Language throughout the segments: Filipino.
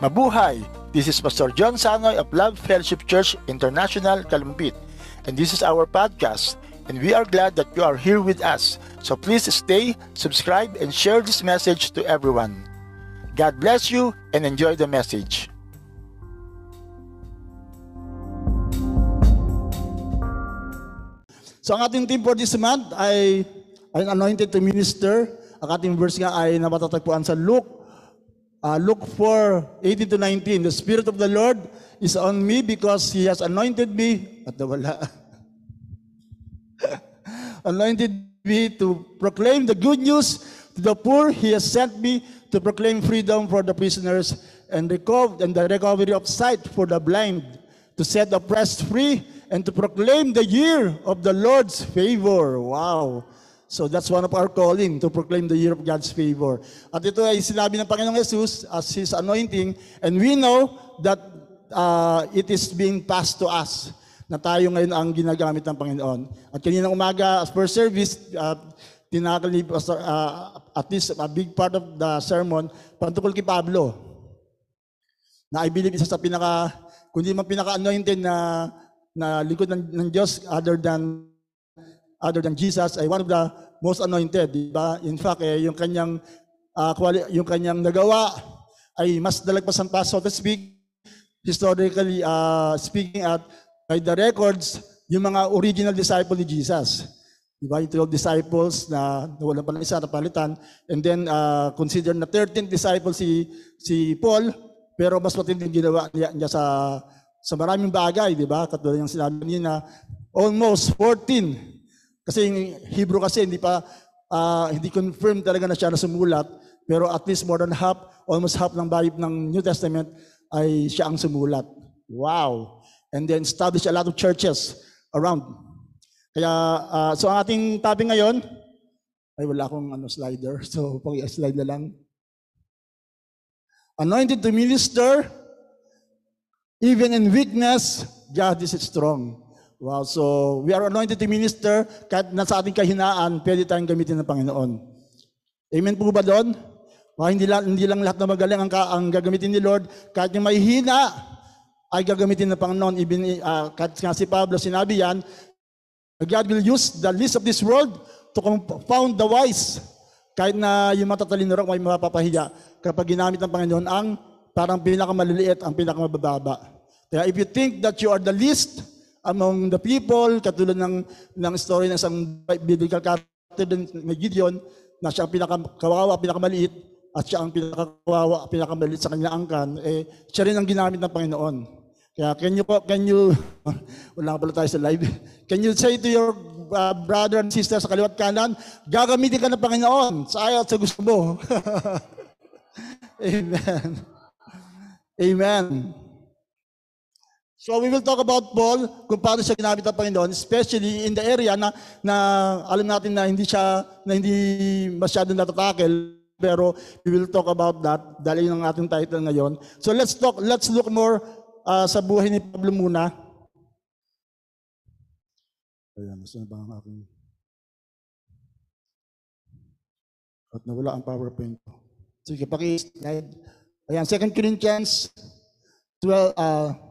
Mabuhay! This is Pastor John Sanoy of Love Fellowship Church International, Kalumpit. And this is our podcast. And we are glad that you are here with us. So please stay, subscribe, and share this message to everyone. God bless you and enjoy the message. So ang ating team for this month ay ay anointed to minister. Ang ating verse nga ay napatatagpuan sa Luke uh, Luke 4, 18 to 19. The Spirit of the Lord is on me because He has anointed me. At nawala. anointed me to proclaim the good news to the poor. He has sent me to proclaim freedom for the prisoners and, reco- and the recovery of sight for the blind, to set the oppressed free, and to proclaim the year of the Lord's favor. Wow. So that's one of our calling, to proclaim the year of God's favor. At ito ay sinabi ng Panginoong Jesus as His anointing, and we know that uh, it is being passed to us na tayo ngayon ang ginagamit ng Panginoon. At kanina umaga, as per service, uh, tinakal ni Pastor, uh, at least a big part of the sermon, pantungkol kay Pablo, na I believe isa sa pinaka, kundi man pinaka-anointed na, na lingkod ng, ng Diyos other than other than Jesus ay one of the most anointed, di ba? In fact, eh, yung kanyang uh, quali- yung kanyang nagawa ay mas dalagpasan pa so to speak historically uh, speaking at by the records yung mga original disciple ni Jesus. Di ba? Yung 12 disciples na nawalan pa ng isa, napalitan. And then, uh, consider na 13 disciples si, si Paul, pero mas matinding ginawa niya, niya sa, sa maraming bagay, di ba? Katulad yung sinabi niya na almost 14 kasi yung Hebrew kasi hindi pa uh, hindi confirmed talaga na siya na sumulat, pero at least more than half, almost half ng Bible ng New Testament ay siya ang sumulat. Wow. And then establish a lot of churches around. Kaya uh, so ang ating topic ngayon ay wala akong ano slider. So pag-slide na lang. Anointed to minister even in weakness, God is strong. Wow, so we are anointed to minister kahit nasa ating kahinaan, pwede tayong gamitin ng Panginoon. Amen po ba doon? Wow, hindi, lang, hindi lang lahat na magaling ang, ang gagamitin ni Lord, kahit yung may hina ay gagamitin ng Panginoon. Even, uh, kahit nga si Pablo sinabi yan, God will use the least of this world to confound the wise. Kahit na yung matatalino rin may mapapahiya kapag ginamit ng Panginoon ang parang pinakamaliliit, ang pinakamabababa. Kaya if you think that you are the least, among the people, katulad ng, ng story ng isang biblical character ng Gideon, na siya ang pinakakawawa, pinakamaliit, at siya ang pinakakawawa, pinakamaliit sa kanyang angkan, eh, siya rin ang ginamit ng Panginoon. Kaya can you, can you, wala pala tayo sa live, can you say to your uh, brother and sister sa kaliwat kanan, gagamitin ka ng Panginoon sa ayaw at sa gusto mo. Amen. Amen. So we will talk about Paul, kung paano siya ginamit ng Panginoon, especially in the area na, na alam natin na hindi siya, na hindi masyadong natatakel, pero we will talk about that dahil yun ang ating title ngayon. So let's talk, let's look more uh, sa buhay ni Pablo muna. Ayan, gusto na ba ang aking... At nawala ang PowerPoint ko. Sige, paki-slide. Ayan, 2 Corinthians 12, uh,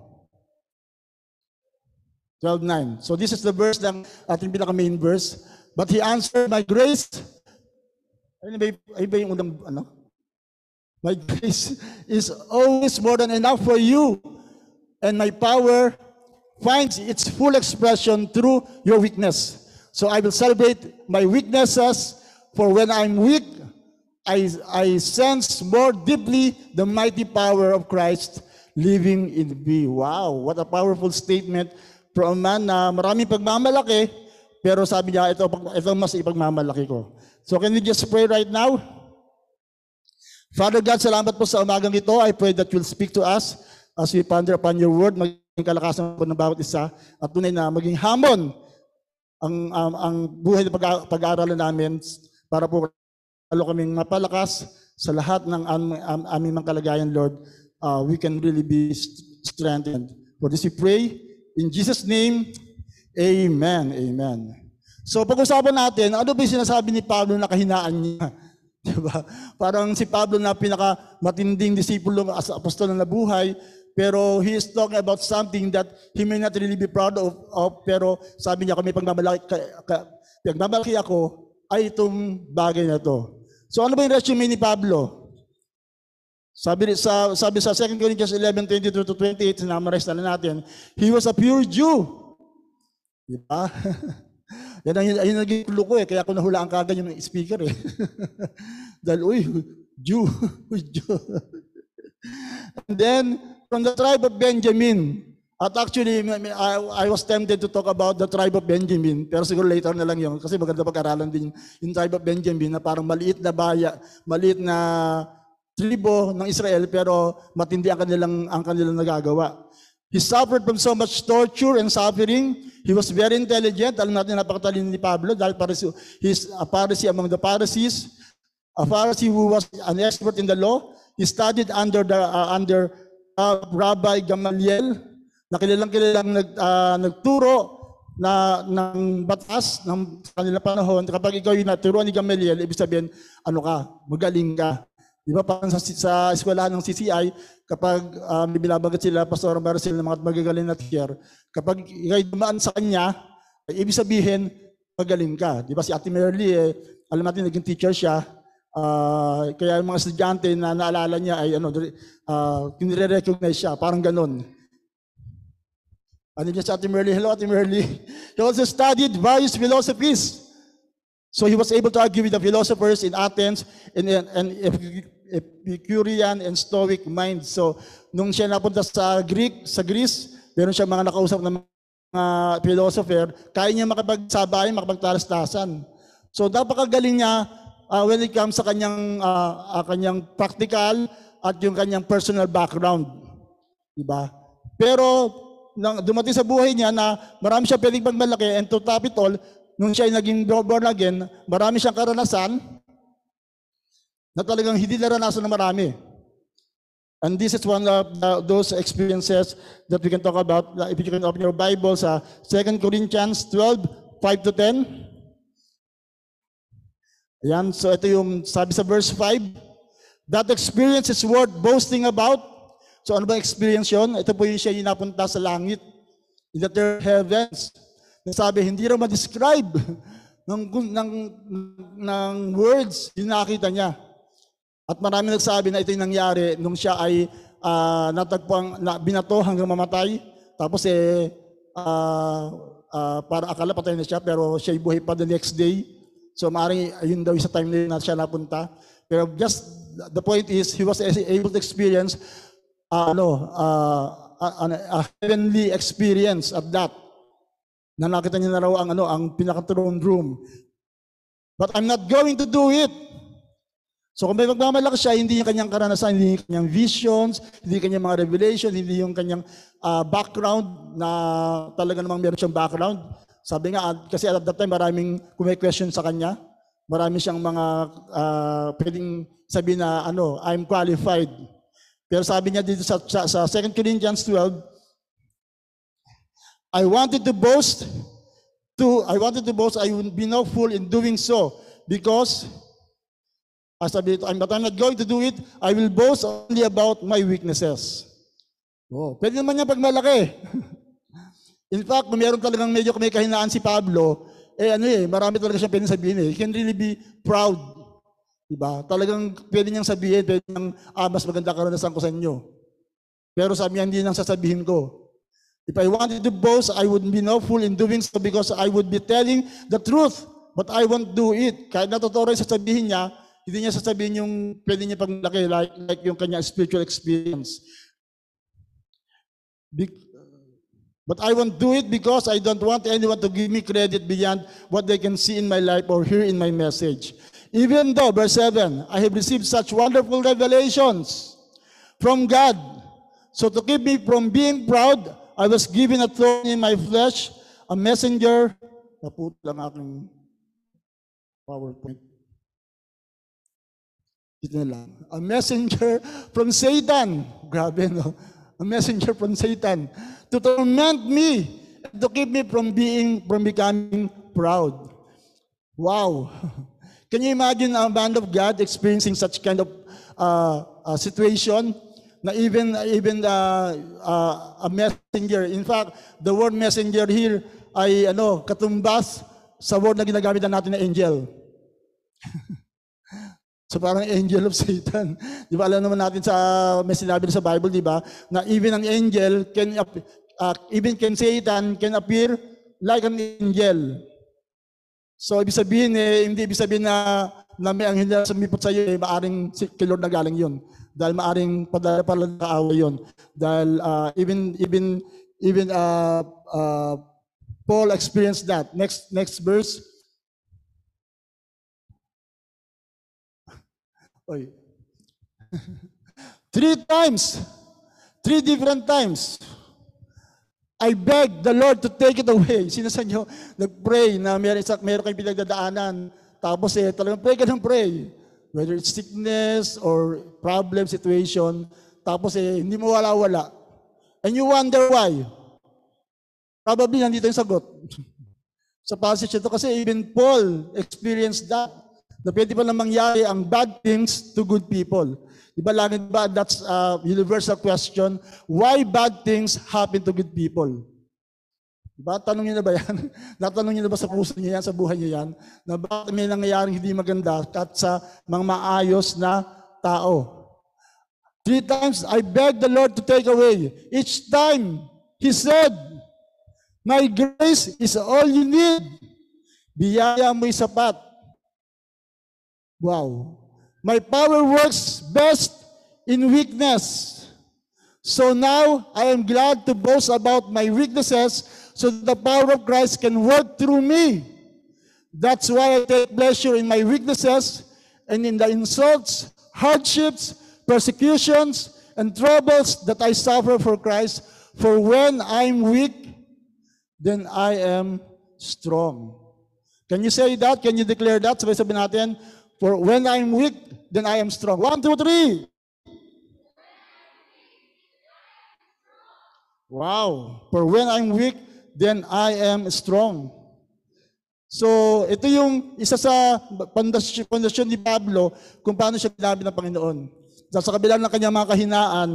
12.9. So this is the verse ng ating pinaka-main verse. But he answered, My grace, ano ba, ba yung unang, ano? My grace is always more than enough for you. And my power finds its full expression through your weakness. So I will celebrate my weaknesses, for when I'm weak, I, I sense more deeply the mighty power of Christ living in me. Wow, what a powerful statement from man na maraming pagmamalaki, pero sabi niya, ito, ito mas ipagmamalaki ko. So can we just pray right now? Father God, salamat po sa umagang ito. I pray that you'll speak to us as we ponder upon your word, maging kalakasan po ng bawat isa, at tunay na maging hamon ang, um, ang buhay na pag- pag-aaralan namin para po lalo kaming mapalakas sa lahat ng am, am, aming mga kalagayan, Lord. Uh, we can really be st- strengthened. For this we pray, In Jesus' name, Amen. Amen. So pag-usapan natin, ano ba yung sinasabi ni Pablo na kahinaan niya? Diba? Parang si Pablo na pinaka matinding disipulo as apostol na nabuhay, pero he is talking about something that he may not really be proud of, of pero sabi niya, kung may pagmamalaki, ka, ka, pagmamalaki ako, ay itong bagay na to. So ano ba yung resume ni Pablo? Sabi sa sabi sa 2 Corinthians 11:22 to 28, sinamarize na natin, he was a pure Jew. Di ba? Yan ang, yun naging clue ko eh. Kaya ako nahulaan kagad yung speaker eh. Dahil, uy, Jew. Jew. And then, from the tribe of Benjamin, at actually, I, I was tempted to talk about the tribe of Benjamin, pero siguro later na lang yun, kasi maganda pag-aralan din yung tribe of Benjamin na parang maliit na baya, maliit na tribo ng Israel, pero matindi ang kanilang, ang kanilang nagagawa. He suffered from so much torture and suffering. He was very intelligent. Alam natin napakatalino ni Pablo dahil Pharisee, he's a Pharisee among the Pharisees. A Pharisee who was an expert in the law. He studied under the uh, under uh, Rabbi Gamaliel na kilalang nag, uh, nagturo na ng batas ng kanilang panahon. Kapag ikaw yung naturo ni Gamaliel, ibig sabihin, ano ka, magaling ka. Di ba parang sa, sa eskwelahan ng CCI, kapag uh, may binabanggit sila, Pastor Marcel, ng mga magagaling na teacher, kapag ikay dumaan sa kanya, ay ibig sabihin, magaling ka. Di ba si Ate Merly, eh, alam natin naging teacher siya, uh, kaya yung mga estudyante na naalala niya ay ano, uh, kinire-recognize siya, parang ganun. Ano niya si Ate Merly? Hello, Ate Merly. He also studied various philosophies. So he was able to argue with the philosophers in Athens and, and, and Epicurean and Stoic mind. So, nung siya napunta sa Greek, sa Greece, meron siya mga nakausap ng mga philosopher, kaya niya makapagsabayan, makapagtalastasan. So, napakagaling niya uh, when it comes sa kanyang, uh, uh, kanyang practical at yung kanyang personal background. Diba? Pero, nang dumating sa buhay niya na marami siya pwedeng pagmalaki and to top it all, nung siya ay naging born again, marami siyang karanasan, na talagang hindi naranasan ng marami. And this is one of the, those experiences that we can talk about. If you can open your Bible sa 2 Corinthians 12, 5 to 10. Ayan, so ito yung sabi sa verse 5. That experience is worth boasting about. So ano ba experience yon? Ito po yung siya yung napunta sa langit. In the third heavens. Nasabi, hindi raw ma-describe ng, ng, ng words yung nakita niya. At marami nagsabi na ito yung nangyari nung siya ay uh, natagpuan, na, binato hanggang mamatay. Tapos eh, uh, uh, para akala patay na siya pero siya buhay pa the next day. So maaaring yun daw sa time na siya napunta. Pero just the point is, he was able to experience uh, ano, uh, a, a heavenly experience at that. Na nakita niya na raw ang, ano, ang pinaka-throne room. But I'm not going to do it. So kung may magmamalaki siya, hindi yung kanyang karanasan, hindi yung kanyang visions, hindi yung kanyang mga revelation, hindi yung kanyang uh, background na talaga namang meron siyang background. Sabi nga, kasi at that time maraming question sa kanya. Marami siyang mga uh, pwedeng sabihin na ano, I'm qualified. Pero sabi niya dito sa, sa, sa 2 Corinthians 12, I wanted to boast to I wanted to boast I would be no fool in doing so because As sabi dito, but I'm not going to do it. I will boast only about my weaknesses. Oh, pwede naman niya pag malaki. In fact, kung meron talagang medyo may kahinaan si Pablo, eh ano eh, marami talaga siyang pwede sabihin eh. He can really be proud. Diba? Talagang pwede niyang sabihin, pwede niyang, ah, mas maganda karanasan ko sa inyo. Pero sabi niya, hindi nang sasabihin ko. If I wanted to boast, I would be no fool in doing so because I would be telling the truth. But I won't do it. Kahit natotoo rin sasabihin niya, hindi niya sasabihin yung pwede niya paglaki like, like yung kanya spiritual experience. Be- but I won't do it because I don't want anyone to give me credit beyond what they can see in my life or hear in my message. Even though, verse 7, I have received such wonderful revelations from God. So to keep me from being proud, I was given a thorn in my flesh, a messenger. Naput lang aking PowerPoint. Lang. A messenger from Satan. Grabe, no? A messenger from Satan to torment me, to keep me from being, from becoming proud. Wow. Can you imagine a man of God experiencing such kind of uh, uh, situation? Na even even uh, uh, a messenger. In fact, the word messenger here ay ano, katumbas sa word na ginagamit na natin na angel. so parang angel of Satan. Di ba alam naman natin sa may sinabi sa Bible, di ba? Na even an angel can uh, even can Satan can appear like an angel. So ibig sabihin eh, hindi ibig sabihin na na may anghel na sumipot sa iyo, eh, maaring si kay Lord na galing yun. Dahil maaring padala pala ng awa yun. Dahil uh, even even even uh, uh, Paul experienced that. Next next verse. Oy. three times. Three different times. I beg the Lord to take it away. Sino sa inyo nag-pray na meron, meron kayong pinagdadaanan, tapos eh, talagang pray ka ng pray. Whether it's sickness or problem, situation, tapos eh, hindi mo wala-wala. And you wonder why. Probably nandito yung sagot. sa passage ito kasi even Paul experienced that. Na pwede pa na mangyari ang bad things to good people. Di ba lagi ba that's a universal question, why bad things happen to good people? Diba? Tanong niyo na ba yan? Natanong niyo na ba sa puso niyo yan, sa buhay niyo yan? Na bakit may nangyayaring hindi maganda at sa mga maayos na tao? Three times, I begged the Lord to take away. Each time, He said, My grace is all you need. Biyaya mo'y sapat. Wow. My power works best in weakness. So now I am glad to boast about my weaknesses so the power of Christ can work through me. That's why I take pleasure in my weaknesses and in the insults, hardships, persecutions, and troubles that I suffer for Christ. For when I'm weak, then I am strong. Can you say that? Can you declare that? Sabay-sabi natin, For when I'm weak, then I am strong. One, two, three. Wow. For when I'm weak, then I am strong. So, ito yung isa sa pundasyon ni Pablo kung paano siya ginabi ng Panginoon. Sa kabila ng kanyang mga kahinaan,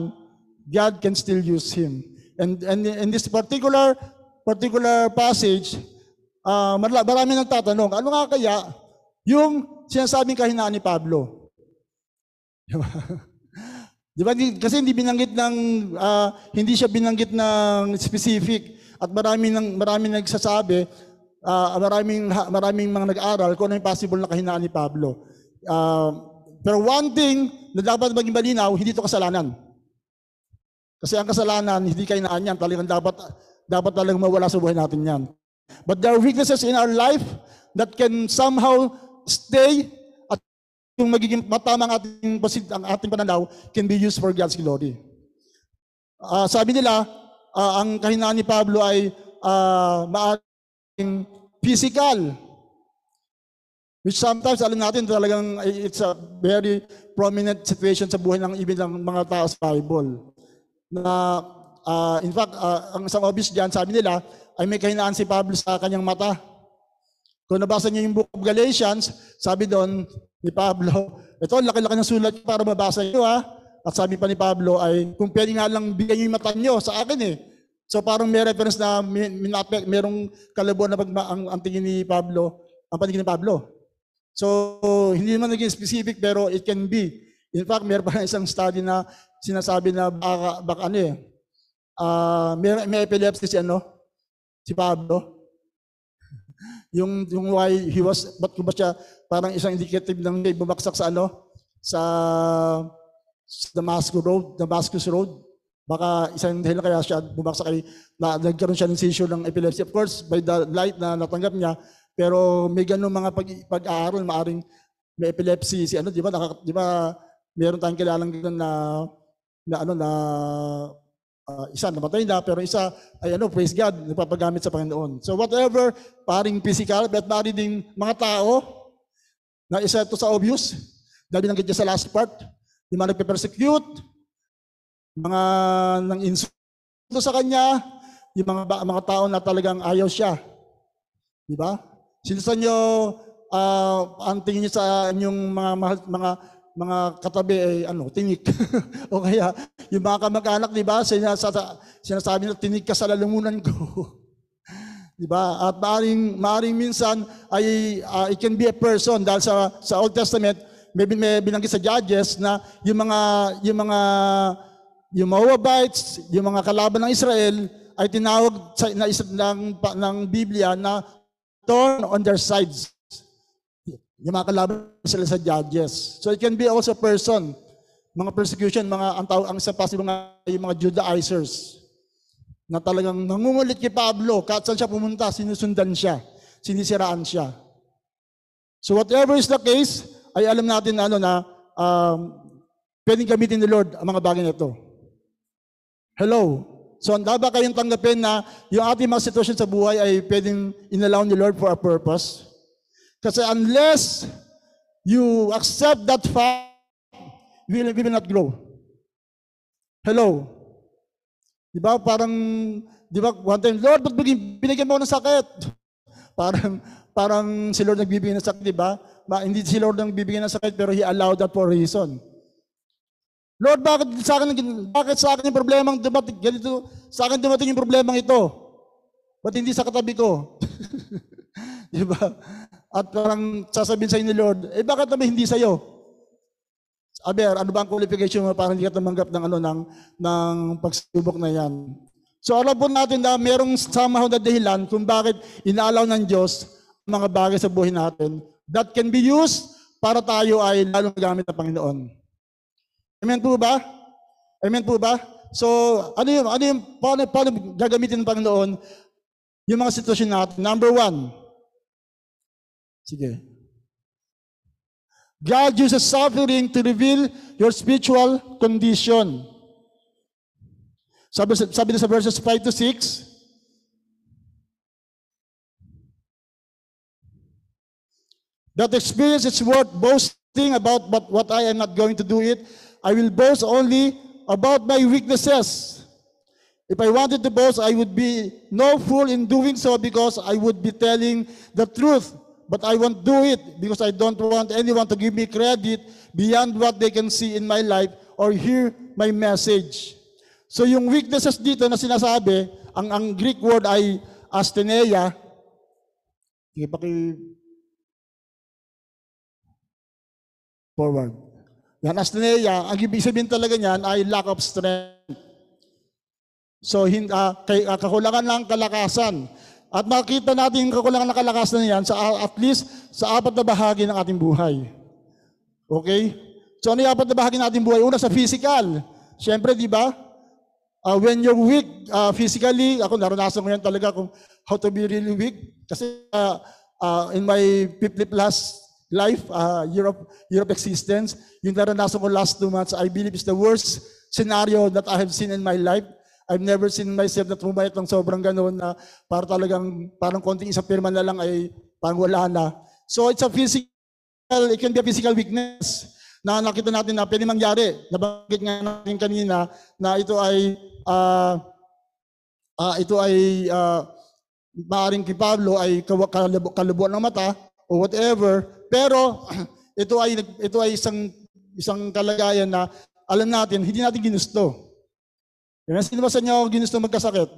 God can still use him. And, and in this particular particular passage, uh, marami nagtatanong, ano nga kaya yung sinasabing kahinaan ni Pablo? Di ba? Kasi hindi binanggit ng, uh, hindi siya binanggit ng specific at marami nang marami nagsasabi, uh, maraming maraming mga nag-aral kung ano yung possible na kahinaan ni Pablo. Uh, pero one thing na dapat maging malinaw, hindi ito kasalanan. Kasi ang kasalanan, hindi kahinaan yan. Talagang dapat, dapat talagang mawala sa buhay natin yan. But there are weaknesses in our life that can somehow stay at yung magiging matamang ating, ang ating pananaw can be used for God's glory. Uh, sabi nila, uh, ang kahinaan ni Pablo ay uh, maaring physical. Which sometimes, alam natin, talagang it's a very prominent situation sa buhay ng ibig ng mga tao sa Bible. Na, uh, in fact, uh, ang isang obvious dyan, sabi nila, ay may kahinaan si Pablo sa kanyang mata. Kung nabasa niyo yung book of Galatians, sabi doon ni Pablo, ito, laki-laki ng sulat para mabasa niyo ha. At sabi pa ni Pablo ay, kung pwede nga lang bigyan niyo yung mata niyo sa akin eh. So parang may reference na may, merong kalabuan na pag, ang, ang tingin ni Pablo, ang paningin ni Pablo. So hindi naman naging specific pero it can be. In fact, meron pa isang study na sinasabi na baka, baka ano eh, uh, may, may epilepsy si ano, si Pablo. Yung, yung why he was, ba't ko ba siya parang isang indicative ng bumagsak sa ano, sa Damascus Road, Damascus Road. Baka isang dahil kaya siya bumagsak kay na, nagkaroon siya ng seizure ng epilepsy. Of course, by the light na natanggap niya, pero may ganung mga pag, pag-aaral, maaring may epilepsy si ano, di ba? Naka, di ba meron tayong kilalang ganun na na ano na uh, isa namatay na pero isa ay ano praise God nagpapagamit sa Panginoon. So whatever paring physical but maaari ding mga tao na isa to sa obvious dahil binanggit sa last part yung mga nagpe-persecute, mga nang insulto sa kanya, yung mga mga tao na talagang ayaw siya. Di ba? Sino sa inyo ah, ang tingin niyo sa inyong mga mahal- mga mga katabi ay ano, tinik. o kaya yung mga kamag-anak, di ba, sinasa, sinasabi na tinik ka sa lalamunan ko. di ba? At maaring, maaring minsan ay ah, it can be a person dahil sa sa Old Testament may, may binanggit sa Judges na yung mga yung mga yung Moabites, yung mga kalaban ng Israel ay tinawag sa na, ng, ng Biblia na thorn on their sides. Yung mga kalaban sila sa judges. So it can be also person. Mga persecution, mga ang tawag ang isa pa mga yung mga Judaizers na talagang nangungulit kay Pablo kahit saan siya pumunta, sinusundan siya, sinisiraan siya. So whatever is the case, ay alam natin na ano na um, pwedeng gamitin ni Lord ang mga bagay na ito. Hello. So handa ba kayong tanggapin na yung ating mga sitwasyon sa buhay ay pwedeng inallow ni Lord for a purpose? Kasi unless you accept that fact, we will, we will not grow. Hello. Di ba? Parang, di ba, one time, Lord, ba't binigyan mo ng sakit? Parang, parang si Lord nagbibigay ng sakit, di ba? Ma, hindi si Lord ang bibigyan ng sakit, pero He allowed that for a reason. Lord, bakit sa akin, bakit sa akin yung problemang dumating, ganito, sa akin dumating yung problemang ito? Ba't hindi sa katabi ko? di ba? At parang sasabihin sa ni Lord, eh bakit naman hindi sa'yo? Aber, ano ba ang qualification mo para hindi ka tumanggap ng ano ng ng pagsubok na 'yan? So alam po natin na merong somehow na dahilan kung bakit inaalaw ng Diyos mga bagay sa buhay natin that can be used para tayo ay lalong gamit ng Panginoon. Amen po ba? Amen po ba? So, ano yung, ano yung, paano, paano gagamitin ng Panginoon yung mga sitwasyon natin? Number one, sige. God uses suffering to reveal your spiritual condition. Sabi, sabi na sa verses 5 to 6, That experience is worth boasting about, but what I am not going to do it. I will boast only about my weaknesses. If I wanted to boast, I would be no fool in doing so because I would be telling the truth. But I won't do it because I don't want anyone to give me credit beyond what they can see in my life or hear my message. So yung weaknesses dito na sinasabi, ang, ang Greek word ay astheneia. Sige, paki forward. Yan, astheneia, ang ibig sabihin talaga niyan ay lack of strength. So, hin, ah, kay, ah, kakulangan ng kalakasan. At makita natin yung kakulangan ng kalakasan na yan sa, at least sa apat na bahagi ng ating buhay. Okay? So, ano yung apat na bahagi ng ating buhay? Una, sa physical. Siyempre, di ba? Ah, when you're weak ah, physically, ako naranasan ko yan talaga kung how to be really weak. Kasi ah, ah, in my 50 plus life, uh, year, of, year of existence, yung naranasan ko last two months, I believe is the worst scenario that I have seen in my life. I've never seen myself na tumayat ng sobrang ganoon na para talagang parang konting isang pirma na lang ay parang wala na. So it's a physical, it can be a physical weakness na nakita natin na pwede mangyari. Nabanggit nga natin kanina na ito ay ah ah, ito ay uh, maaring kay Pablo ay kalabo- kalubuan ng mata o whatever. Pero ito ay ito ay isang isang kalagayan na alam natin hindi natin ginusto. Yan, sino ba sa inyo ginusto magkasakit?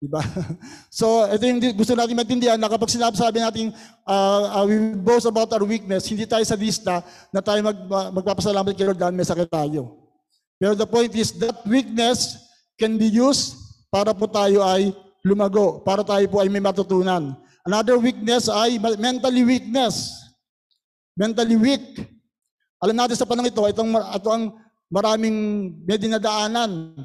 Diba? So, ito yung gusto natin maintindihan na kapag sinabi sabi natin uh, uh, we boast about our weakness, hindi tayo sa lista na tayo mag, ma- magpapasalamat kay Lord dahil may sakit tayo. Pero the point is that weakness can be used para po tayo ay lumago, para tayo po ay may matutunan. Another weakness ay mentally weakness. Mentally weak. Alam natin sa panahon ito, itong, ito ang maraming may dinadaanan.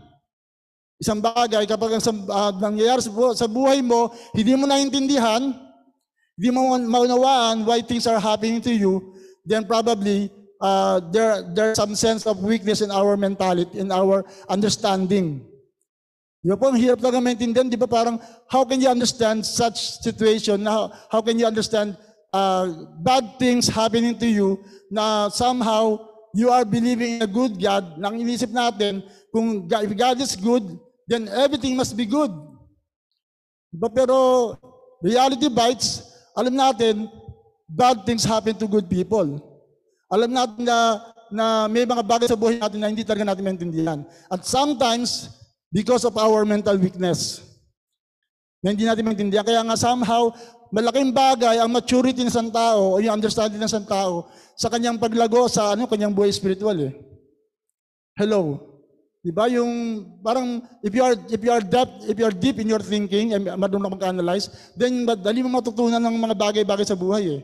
Isang bagay, kapag ang ah, nangyayari sa, bu- sa buhay mo, hindi mo naintindihan, hindi mo maunawaan why things are happening to you, then probably uh, there there's some sense of weakness in our mentality, in our understanding. Di ba po, ang hirap talaga maintindihan, di ba parang, how can you understand such situation, na how can you understand uh, bad things happening to you, na somehow you are believing in a good God, nang inisip natin, kung if God is good, then everything must be good. Di ba? Pero reality bites, alam natin, bad things happen to good people. Alam natin na, na may mga bagay sa buhay natin na hindi talaga natin maintindihan. At sometimes, because of our mental weakness, na hindi natin maintindihan. Kaya nga somehow, malaking bagay ang maturity ng isang tao o yung understanding ng isang tao sa kanyang paglago sa ano kanyang buhay spiritual eh. Hello. 'Di ba yung parang if you are if you are deep if you are deep in your thinking and marunong ka mag-analyze, then madali mo matutunan ng mga bagay-bagay sa buhay eh.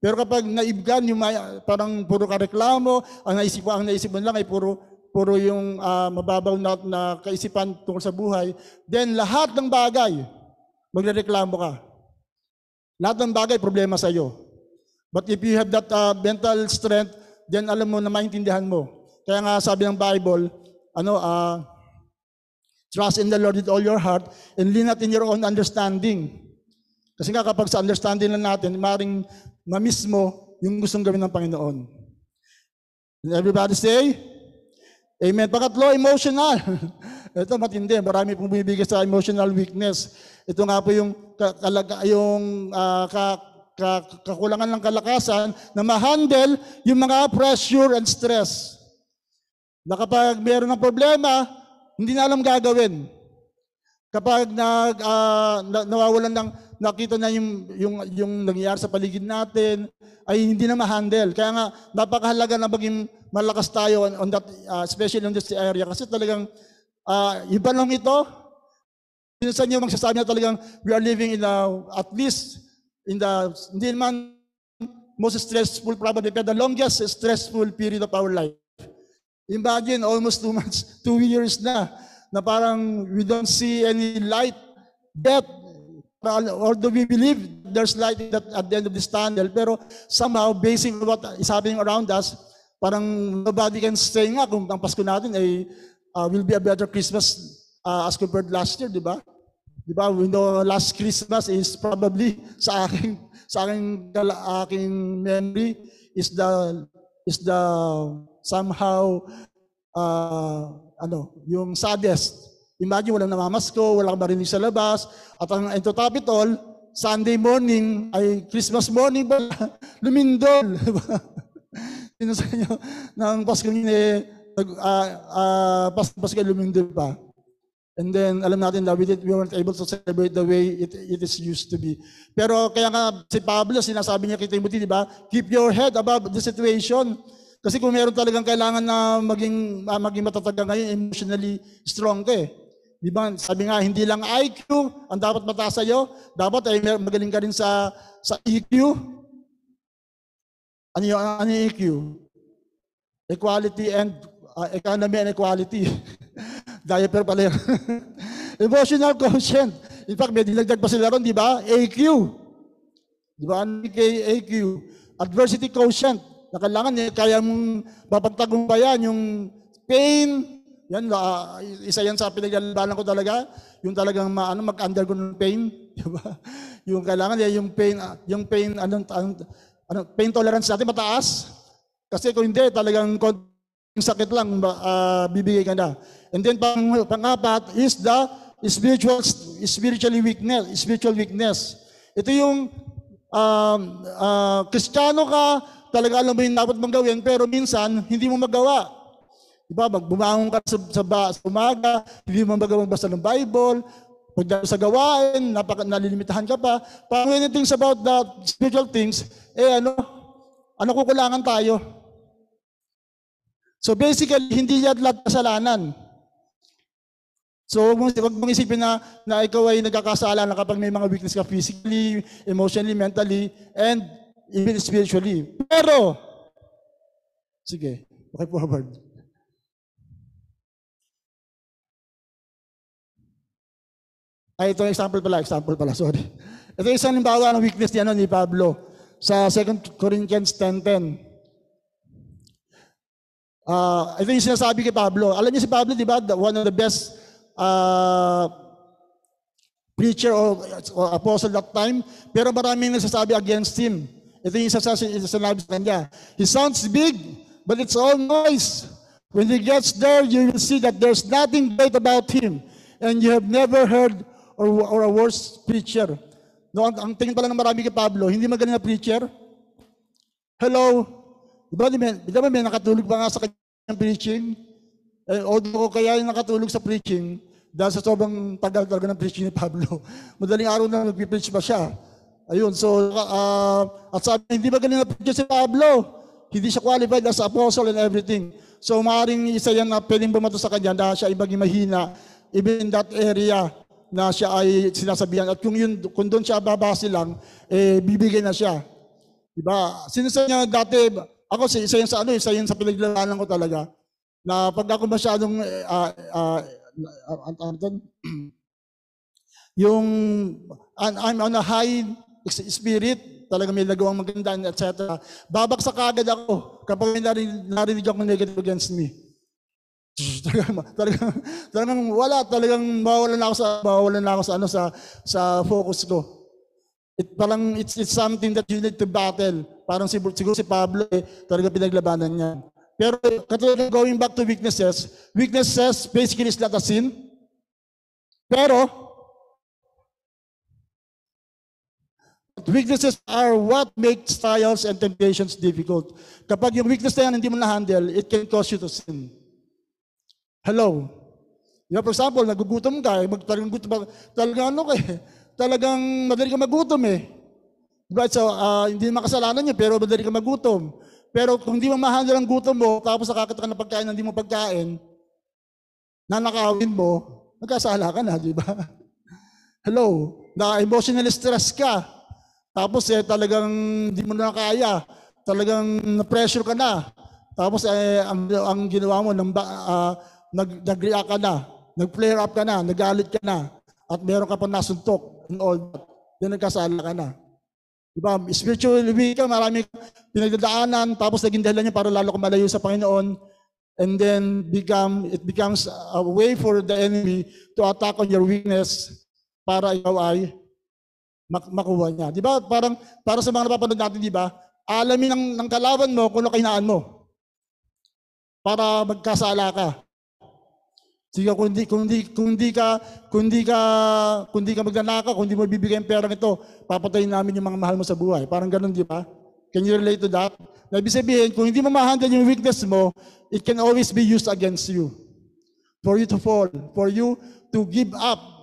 Pero kapag naibgan yung may, parang puro ka reklamo, ang naisip ang naisip mo lang ay puro puro yung ah, mababaw na, na kaisipan tungkol sa buhay, then lahat ng bagay magrereklamo ka. Lahat ng bagay problema sa iyo. But if you have that ah, mental strength, then alam mo na maintindihan mo. Kaya nga sabi ng Bible, ano ah trust in the Lord with all your heart and lean not in your own understanding. Kasi nga kapag sa understanding lang natin, maring mamiss mo yung gustong gawin ng Panginoon. And everybody say, Amen. Pangatlo, emotional. Ito matindi. Marami pong bumibigay sa emotional weakness. Ito nga po yung, ka- kalaga, yung ka- kakulangan ng kalakasan na ma-handle yung mga pressure and stress. Na kapag meron ng problema, hindi na alam gagawin. Kapag nag, na, nawawalan ng, nakita na yung, yung, yung nangyayari sa paligid natin, ay hindi na ma-handle. Kaya nga, napakahalaga na maging malakas tayo on, on that, ah, especially in this area. Kasi talagang, ah, iba lang ito. Minsan nyo magsasabi na talagang, we are living in a, at least, in the, hindi man most stressful probably, pero the longest stressful period of our life. Imagine, almost two months, two years na, na parang we don't see any light yet. Although we believe there's light at, at the end of this tunnel, pero somehow, basing what is happening around us, parang nobody can say nga kung ang Pasko natin ay uh, will be a better Christmas uh, as compared last year, di ba? Di ba? We know last Christmas is probably sa aking sa aking aking memory is the is the somehow uh, ano, yung saddest. Imagine walang namamasko, walang marinig sa labas, at ang and to top it all, Sunday morning ay Christmas morning ba lumindol. Sino sa inyo ng Pasko ni nag ah ah, Pas- Pasko lumindol pa. And then alam natin that we, did, we weren't able to celebrate the way it, it is used to be. Pero kaya nga si Pablo, sinasabi niya kay Timothy, di ba? Keep your head above the situation. Kasi kung meron talagang kailangan na maging, ah, maging matatag ngayon, emotionally strong ka eh. Di ba? Sabi nga, hindi lang IQ ang dapat mataas sa'yo, dapat ay mer- magaling ka rin sa, sa EQ. Ano yung, ano yung EQ? Equality and uh, economy and equality. Diaper pala yun. Emotional quotient. In fact, may dinagdag pa sila ron, di ba? AQ. Di ba? AQ? Adversity quotient. Na kailangan eh, kaya mong mapagtagumpayan yung pain. Yan, ah, isa yan sa pinaglalabanan ko talaga. Yung talagang ma, ano, mag-undergo ng pain. Di ba? Yung kailangan, eh, yung pain, yung pain, anong, anong, ano, pain tolerance natin mataas. Kasi kung hindi, talagang konting sakit lang, uh, bibigay ka na. And then pang, pangapat is the spiritual spiritually weakness, spiritual weakness. Ito yung um, uh, kristyano ka, talaga alam mo yung dapat mong gawin, pero minsan hindi mo magawa. Diba, magbumangon ka sa, sa, sa umaga, hindi mo magawa magbasa ng Bible, pagdating sa gawain, napaka, nalilimitahan ka pa. Parang when about the spiritual things, eh ano, ano kukulangan tayo? So basically, hindi yan lahat kasalanan. So huwag mong, huwag mong isipin na, na ikaw ay nagkakasala na kapag may mga weakness ka physically, emotionally, mentally, and even spiritually. Pero, sige, okay forward. Ay, ito example pala, example pala, sorry. Ito isang limbawa ng weakness ni, ano, ni Pablo sa 2 Corinthians 10.10. Ah, ito yung sinasabi kay Pablo. Alam niyo si Pablo, di ba, one of the best uh, preacher or, or apostle that time, pero maraming nagsasabi against him. Ito yung sasabi sinabi sa kanya. He sounds big, but it's all noise. When he gets there, you will see that there's nothing great about him, and you have never heard or, or a worse preacher. No, ang, ang tingin pala ng marami kay Pablo, hindi magaling na preacher, Hello? Di ba, di ba, may nakatulog pa nga sa kanyang preaching? Eh, although kaya yung nakatulog sa preaching, dahil sa sobrang tagal talaga ng preaching ni Pablo, madaling araw na nagpipreach pa siya. Ayun, so, uh, at sabi, hindi ba ganun na preach si Pablo? Hindi siya qualified as apostle and everything. So, maaaring isa yan na pwedeng bumato sa kanya na siya ay maging mahina, even in that area na siya ay sinasabihan. At kung, yun, kung doon siya babase lang, eh, bibigay na siya. Diba? Sinasabi niya dati, ako isa yan sa ano, isa yan sa pinaglalanan ko talaga, na pag ako masyadong, uh, uh, uh, yung, I'm on a high spirit, talaga may nagawang maganda, etc. Babaksak agad ako kapag may narinig, narinig ako negative against me. talagang, talagang, talagang wala, talagang mawalan ako sa, mawalan ako sa, ano, sa, sa focus ko. It, parang it's, it's something that you need to battle. Parang siguro, siguro si Pablo eh, talaga pinaglabanan niya. Pero katulad going back to weaknesses, weaknesses basically is not a sin. Pero, Weaknesses are what makes trials and temptations difficult. Kapag yung weakness na yan hindi mo na-handle, it can cause you to sin. Hello? Yeah, for example, nagugutom ka, eh, mag, talagang, gutom, talagang ano ka eh, talagang madali ka magutom eh. Right? So, uh, hindi makasalanan niya, pero madali ka magutom. Pero kung hindi mo ma-handle ang gutom mo, tapos nakakita ka ng pagkain na hindi mo pagkain, nanakawin mo, nagkasala ka na, di ba? Hello? Na emotional stress ka. Tapos eh talagang hindi mo na kaya. Talagang na-pressure ka na. Tapos eh ang, ang ginawa mo nang uh, nag nag-react ka na, nag-flare up ka na, nagalit ka na, at meron ka pa nasuntok and all that. Then nagkasala ka na. Diba? Spiritually weak ka, marami pinagdadaanan, tapos naging dahilan niya para lalo ka malayo sa Panginoon. And then become, it becomes a way for the enemy to attack on your weakness para ikaw ay mak- makuha niya. Di ba? Parang, para sa mga napapanood natin, di ba? Alamin ng, ng kalaban mo kung ano kainaan mo. Para magkasala ka. Sige, kung hindi, kung hindi, kung hindi ka, kung hindi ka, kung hindi ka magnanakaw, kung hindi mo bibigay ang pera nito, papatayin namin yung mga mahal mo sa buhay. Parang ganun, di ba? Can you relate to that? Na ibig sabihin, kung hindi mo ma-handle yung weakness mo, it can always be used against you. For you to fall, for you to give up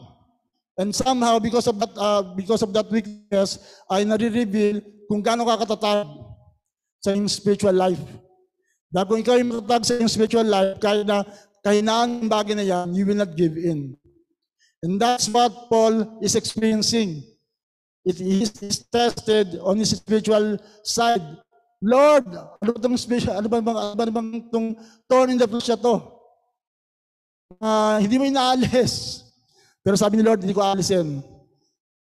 And somehow, because of that, uh, because of that weakness, ay nare-reveal kung gaano ka katatag sa iyong spiritual life. Dahil kung ikaw ay matatag sa iyong spiritual life, kahit na kahinaan ng bagay na yan, you will not give in. And that's what Paul is experiencing. It is, is tested on his spiritual side. Lord, ano itong spiritual, ano ba bang, ano ba bang itong thorn in the flesh to? Uh, hindi mo inaalis. Pero sabi ni Lord, hindi ko alisin.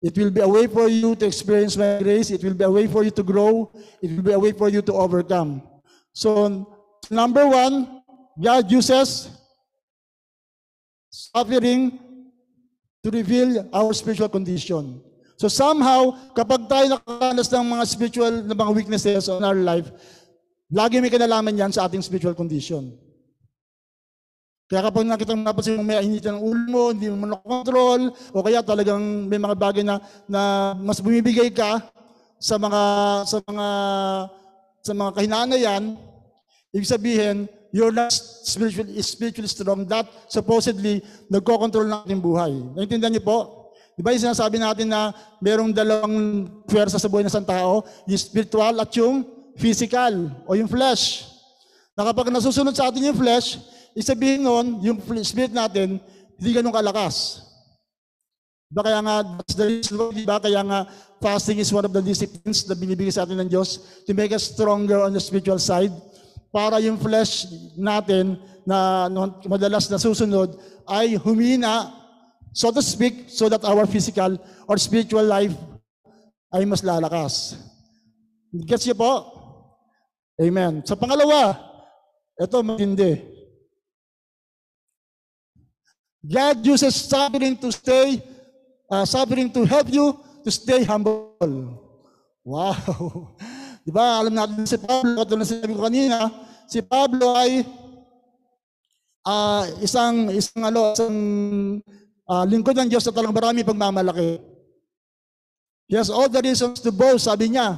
It will be a way for you to experience my grace. It will be a way for you to grow. It will be a way for you to overcome. So, number one, God uses suffering to reveal our spiritual condition. So somehow, kapag tayo nakakaranas ng mga spiritual na mga weaknesses on our life, lagi may kinalaman yan sa ating spiritual condition. Kaya kapag nakita mo napansin mo may initan ng ulo mo, hindi mo control o kaya talagang may mga bagay na, na mas bumibigay ka sa mga sa mga sa mga kahinaan na yan, ibig sabihin, you're not spiritually, spiritually strong. That supposedly nagko-control ng ating buhay. Naintindihan niyo po? Di ba yung sinasabi natin na merong dalawang pwersa sa buhay ng isang tao, yung spiritual at yung physical o yung flesh. Na kapag nasusunod sa atin yung flesh, Isabihin nun, yung spirit natin, hindi ganun kalakas. Diba kaya nga, that's the reason why, diba? Kaya nga, fasting is one of the disciplines na binibigay sa atin ng Diyos to make us stronger on the spiritual side para yung flesh natin na madalas nasusunod ay humina, so to speak, so that our physical or spiritual life ay mas lalakas. Gets niyo po? Amen. Sa pangalawa, ito matindi. God uses suffering to stay, uh, suffering to help you to stay humble. Wow! Di ba? Alam natin si Pablo, katulad na sinabi ko kanina, si Pablo ay uh, isang isang ano, isang uh, lingkod ng Diyos na talagang marami pagmamalaki. He has all the reasons to boast, sabi niya.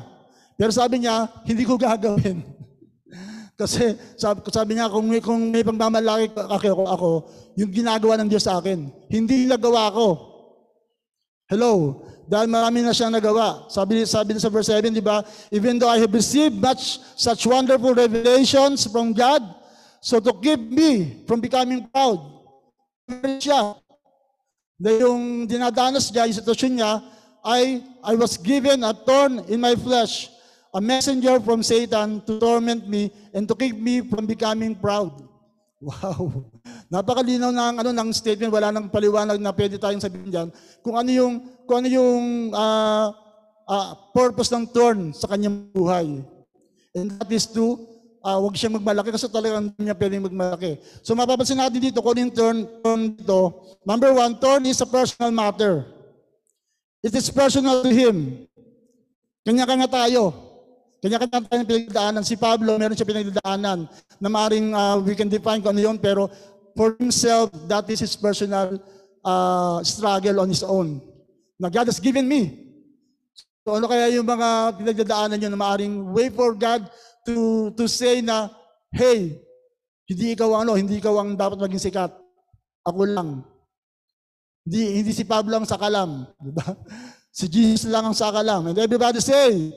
Pero sabi niya, hindi ko gagawin. Kasi sabi, sabi niya, kung may, kung may pagmamalaki ako, ako, yung ginagawa ng Diyos sa akin, hindi nagawa ko. Hello? Dahil marami na siyang nagawa. Sabi, sabi sa verse 7, di ba? Even though I have received much such wonderful revelations from God, so to keep me from becoming proud, siya. Na yung dinadanas niya, yung sitwasyon niya, I, I was given a thorn in my flesh, a messenger from Satan to torment me and to keep me from becoming proud. Wow. Napakalinaw ng ano ng statement, wala nang paliwanag na pwede tayong sabihin diyan kung ano yung kung ano yung ah, ah, purpose ng thorn sa kanyang buhay. And that is to ah, wag siyang magmalaki kasi talagang hindi niya pwedeng magmalaki. So mapapansin natin dito kung ano yung thorn, thorn dito. Number one, thorn is a personal matter. It is personal to him. Kanya-kanya tayo. Kanya-kanya tayong pinagdaanan. Si Pablo, meron siya pinagdaanan na maaaring ah, we can define kung ano yun, pero for himself, that is his personal ah, struggle on his own. Na God has given me. So ano kaya yung mga pinagdadaanan nyo na maaaring way for God to, to say na, hey, hindi ikaw ang ano, hindi ikaw ang dapat maging sikat. Ako lang. Hindi, hindi si Pablo ang sakalam. Di ba? Si Jesus lang ang sakalam. And everybody say,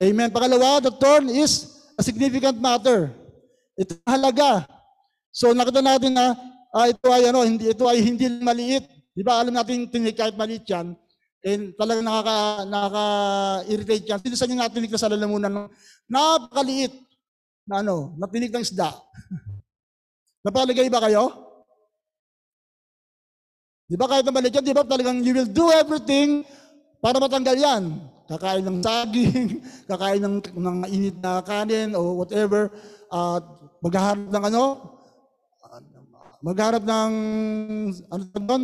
Amen. Pangalawa, the thorn is a significant matter. Ito halaga. So nakita natin na ah, ito ay ano, hindi ito ay hindi maliit. Di ba? Alam natin tinig kahit maliit 'yan. And talagang nakaka nakaka-irritate yan. Sino sa inyo natinig na sa lalamunan ng napakaliit na ano, natinig ng isda? Napalagay ba kayo? Di ba kahit na maliit yan, di ba talagang you will do everything para matanggal yan. Kakain ng saging, kakain ng, ng init na kanin o whatever. At maghaharap ng ano? Magharap ng, ano doon?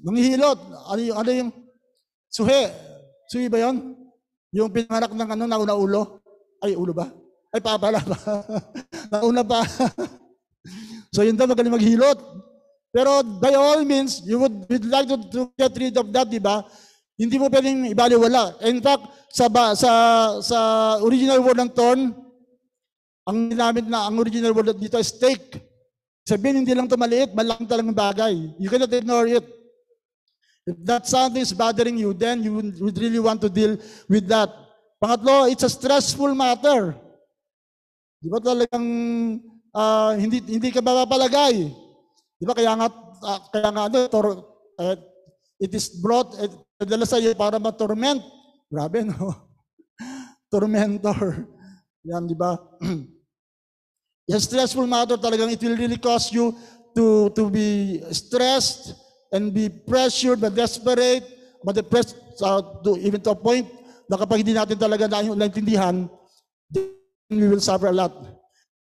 Manghihilot. Ano yung, ano yung, suhe. Suhe ba yon? Yung pinanganak ng ano, nauna ulo. Ay, ulo ba? Ay, papala ba? nauna pa. so yun daw, magaling maghilot. Pero by all means, you would, would like to, to get rid of that, di ba? Hindi mo pwedeng ibaliwala. In fact, sa, ba, sa, sa original word ng thorn, ang ginamit na, ang original word dito is stake. Sabihin, hindi lang ito maliit, malaking talagang bagay. You cannot ignore it. If that something is bothering you, then you would- really want to deal with that. Pangatlo, it's a stressful matter. Di ba talagang ah, hindi hindi ka mapapalagay? Di ba kaya nga ah, kaya nga ano, tor, eh, it is brought eh, dala sa iyo para ma-torment. Grabe no. Tormentor. Yan, di ba? Yung stressful matter talagang it will really cause you to to be stressed and be pressured, but desperate, but depressed uh, to, even to a point na kapag hindi natin talaga na naintindihan, then we will suffer a lot.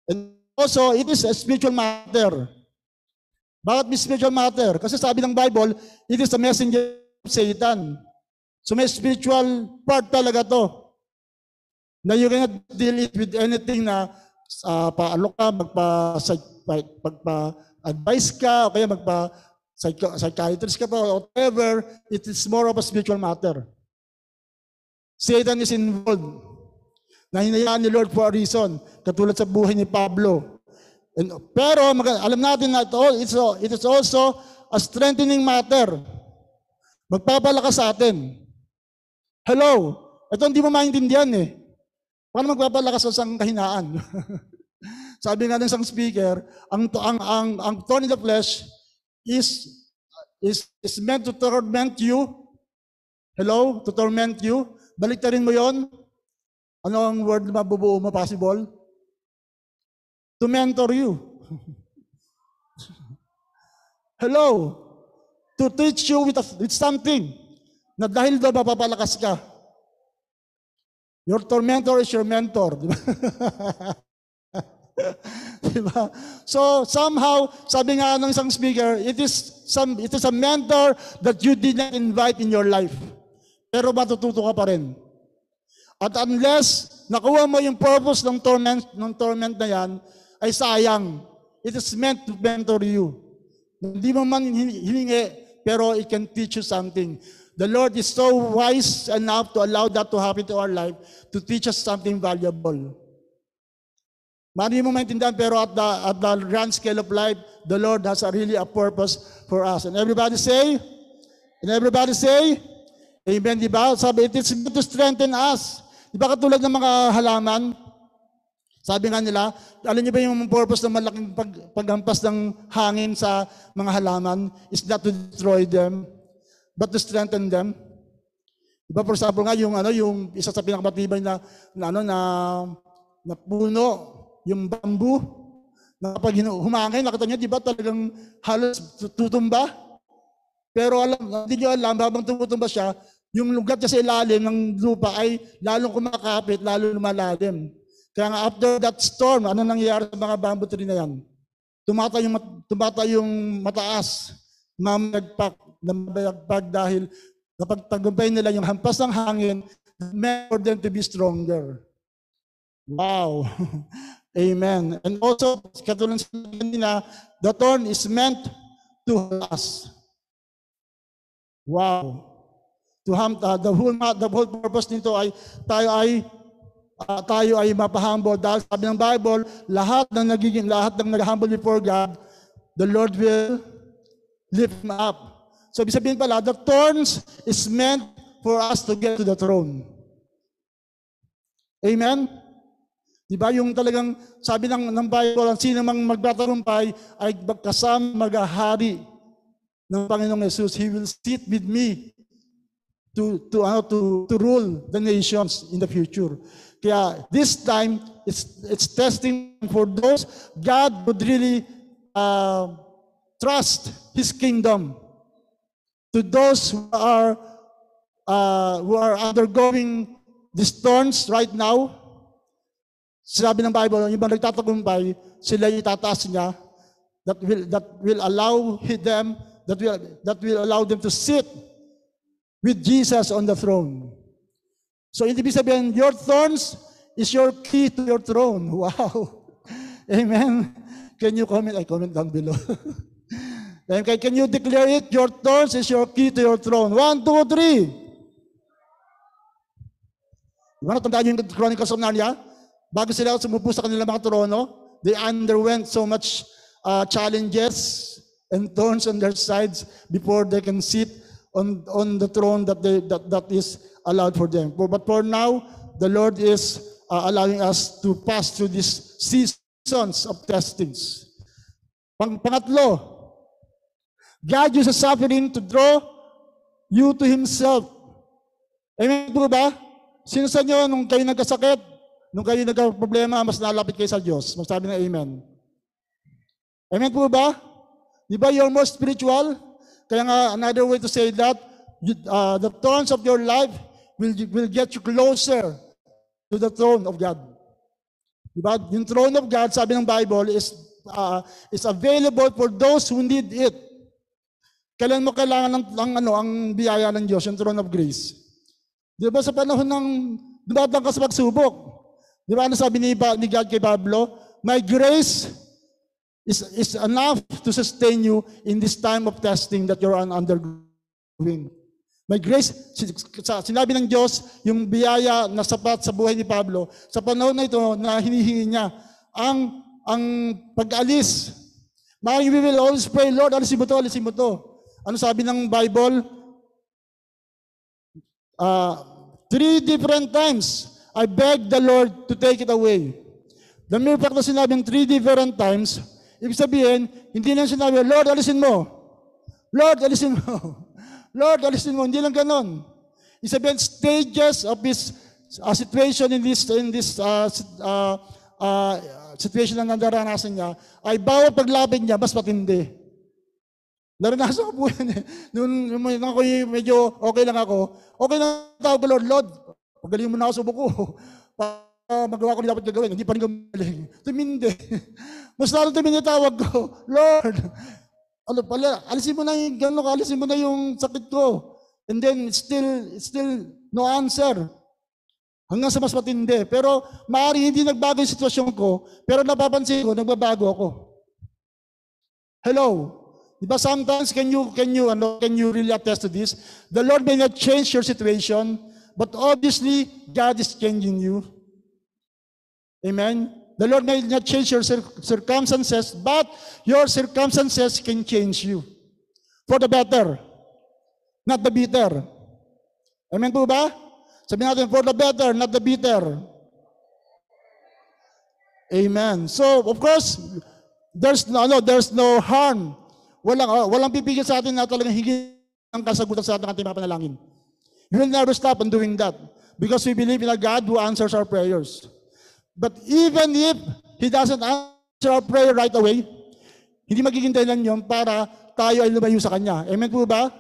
And also, it is a spiritual matter. Bakit may spiritual matter? Kasi sabi ng Bible, it is a messenger Satan. So may spiritual part talaga to. Na you cannot deal it with anything na uh, paano ka, magpa, magpa-advise ka, o kaya magpa psychiatrist ka pa, whatever, it is more of a spiritual matter. Satan is involved. Na hinayaan ni Lord for a reason, katulad sa buhay ni Pablo. And, pero alam natin na ito, it's, it is also a strengthening matter. Magpapalakas sa atin. Hello? Ito hindi mo maintindihan eh. Paano magpapalakas sa isang kahinaan? Sabi nga ng isang speaker, ang ang ang ang thorn in the flesh is is is meant to torment you. Hello, to torment you. Baliktarin mo 'yon. Ano ang word na mabubuo mo possible? To mentor you. Hello. To teach you with, a- with something na dahil doon mapapalakas ka. Your tormentor is your mentor. Di ba? Di ba? So somehow, sabi nga ng isang speaker, it is some it is a mentor that you did not invite in your life. Pero matututo ka pa rin. At unless nakuha mo yung purpose ng torment ng torment na yan, ay sayang. It is meant to mentor you. Hindi mo man hin- hiningi, pero it can teach you something. The Lord is so wise enough to allow that to happen to our life to teach us something valuable. Mari mo maintindihan, pero at the, at the grand scale of life, the Lord has a really a purpose for us. And everybody say, and everybody say, Amen, di ba? Sabi, it is meant to strengthen us. Di ba katulad ng mga halaman? Sabi nga nila, alam niyo ba yung purpose ng malaking pag, paghampas ng hangin sa mga halaman is not to destroy them, but to strengthen them. Di ba, for example nga, yung, ano, yung isa sa pinakamatibay na, na, ano, na, na puno, yung bamboo, na kapag humangin, nakita niyo, di ba, talagang halos tutumba. Pero alam, hindi niyo alam, habang tumutumba siya, yung lugat niya sa ilalim ng lupa ay lalong kumakapit, lalong lumalalim. Kaya nga after that storm, ano nangyayari sa mga bamboo tree na yan? Tumata yung, mat- tumata yung mataas, mamayagpak, namayagpak dahil kapag tagumpay nila yung hampas ng hangin, meant for them to be stronger. Wow. Amen. And also, katulad sa kanina, the thorn is meant to us. Wow. To ham, uh, the whole the whole purpose nito ay tayo ay uh, tayo ay mapahumble dahil sabi ng Bible, lahat ng nagiging lahat ng nag-humble before God, the Lord will lift him up. So ibig sabihin pala, the thorns is meant for us to get to the throne. Amen? Di ba yung talagang sabi ng, ng Bible, ang sino mang magtatagumpay ay kasama maghahari ng Panginoong Jesus. He will sit with me to to ano to to rule the nations in the future. Kaya this time it's it's testing for those God would really uh, trust His kingdom to those who are uh, who are undergoing these thorns right now. Sabi ng Bible, yung mga nagtatagumpay, sila yung itataas niya that will that will allow them that will that will allow them to sit with Jesus on the throne. So ibig sabihin, your thorns is your key to your throne. Wow. Amen. Can you comment? I comment down below. okay, can you declare it? Your thorns is your key to your throne. One, two, three. Di ba natandaan yung Chronicles of Narnia? Bago sila sumupo sa kanilang mga trono, they underwent so much uh, challenges and thorns on their sides before they can sit on, on the throne that, they, that, that is allowed for them. But for now, the Lord is uh, allowing us to pass through these seasons of testings. Pang, pangatlo, God uses suffering to draw you to Himself. Amen po ba? Sino sa inyo, nung kayo nagkasakit, nung kayo nagka-problema, mas nalapit kayo sa Diyos? Magsabi ng Amen. Amen po ba? Di ba you're more spiritual? Kaya nga, another way to say that, uh, the thorns of your life will, will get you closer to the throne of God. Di ba? Yung throne of God, sabi ng Bible, is, uh, is available for those who need it. Kailan mo kailangan ng, ng ano, ang biyaya ng Diyos, yung throne of grace? Di ba sa panahon ng dumadang ka sa pagsubok? Di ba ano sabi ni, ni God kay Pablo? My grace is, is enough to sustain you in this time of testing that you're undergoing. May grace, sinabi ng Diyos, yung biyaya na sapat sa buhay ni Pablo, sa panahon na ito na hinihingi niya, ang, ang pag-alis. Maraming we will always pray, Lord, alisin mo to, alisin mo to. Ano sabi ng Bible? Uh, three different times, I begged the Lord to take it away. The mere fact na sinabing three different times, Ibig sabihin, hindi lang sinabi, Lord, alisin mo. Lord, alisin mo. Lord, alisin mo. Hindi lang ganon. Ibig sabihin, stages of this uh, situation in this, in this uh, uh, uh, situation na nadaranasan niya, ay bawat paglapit niya, mas matindi. Naranasan ko po eh. Noon, nung ako medyo okay lang ako, okay lang tawag ko, Lord, Lord, pagaling mo na ako sa buko. uh, magawa ko dapat gagawin, hindi pa rin gumaling. Tumindi. Mas lalo tumindi tawag ko, Lord, ano pala, alisin mo na yung gano'n, alisin mo na yung sakit ko. And then, still, still no answer. Hanggang sa mas matindi. Pero, maaari hindi nagbago yung sitwasyon ko, pero napapansin ko, nagbabago ako. Hello? Di ba sometimes can you can you ano can you really attest to this? The Lord may not change your situation, but obviously God is changing you. Amen. The Lord may not change your cir- circumstances, but your circumstances can change you for the better, not the bitter. Amen po ba? Sabihin natin, for the better, not the bitter. Amen. So, of course, there's no, no there's no harm. Walang, uh, walang pipigil sa atin na talagang higit ang kasagutan sa ating ating mga panalangin. You will never stop on doing that because we believe in a God who answers our prayers. But even if He doesn't answer our prayer right away, hindi magiging dahilan yun para tayo ay lumayo sa Kanya. Amen po ba?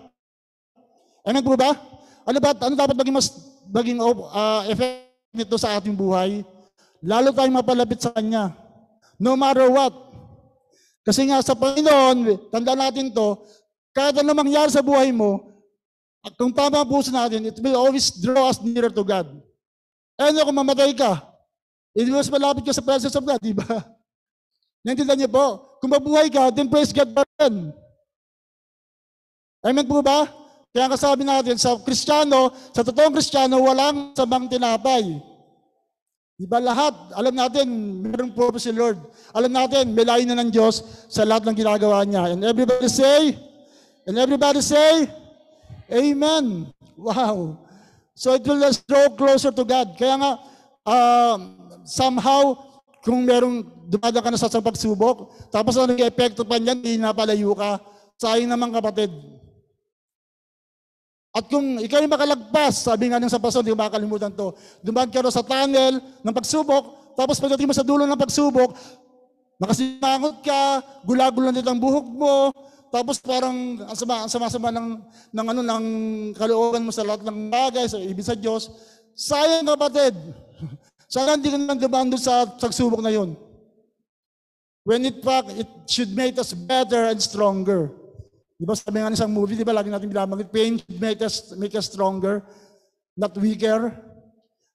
Amen po ba? Ano ba, ano dapat maging mas maging uh, effect nito sa ating buhay? Lalo tayong mapalapit sa Kanya. No matter what. Kasi nga sa Panginoon, tandaan natin to, kahit ano mangyari sa buhay mo, kung tama ang puso natin, it will always draw us nearer to God. Ano kung mamatay ka? Eh mas malapit ka sa presence of God, di ba? Naintindihan niyo po? Kung mabuhay ka, then praise God pa rin. Amen po ba? Kaya kasabi natin, sa Kristiyano, sa totoong Kristiyano, walang samang tinapay. Di ba lahat? Alam natin, mayroong purpose si Lord. Alam natin, may layo na ng Diyos sa lahat ng ginagawa niya. And everybody say, and everybody say, Amen. Wow. So it will draw closer to God. Kaya nga, uh, somehow, kung merong dumadaan ka na sa pagsubok, tapos ano yung epekto pa niyan, hindi napalayo ka, sayang naman kapatid. At kung ikaw ay makalagpas, sabi nga ng sa paso, hindi ko makakalimutan to, dumaan ka sa tunnel ng pagsubok, tapos pagdating mo sa dulo ng pagsubok, nakasimangot ka, gulagulan din ang buhok mo, tapos parang ang sama, ang sama-sama ng, ng, ano, ng kalooban mo sa lahat ng bagay, sa ibig sa Diyos. Sayang kapatid. Sana hindi ka naman dumaan doon sa pagsubok na yun. When it fact, it should make us better and stronger. Di ba sabi nga ng isang movie, di ba lagi natin binabanggit, pain should make us, make us stronger, not weaker.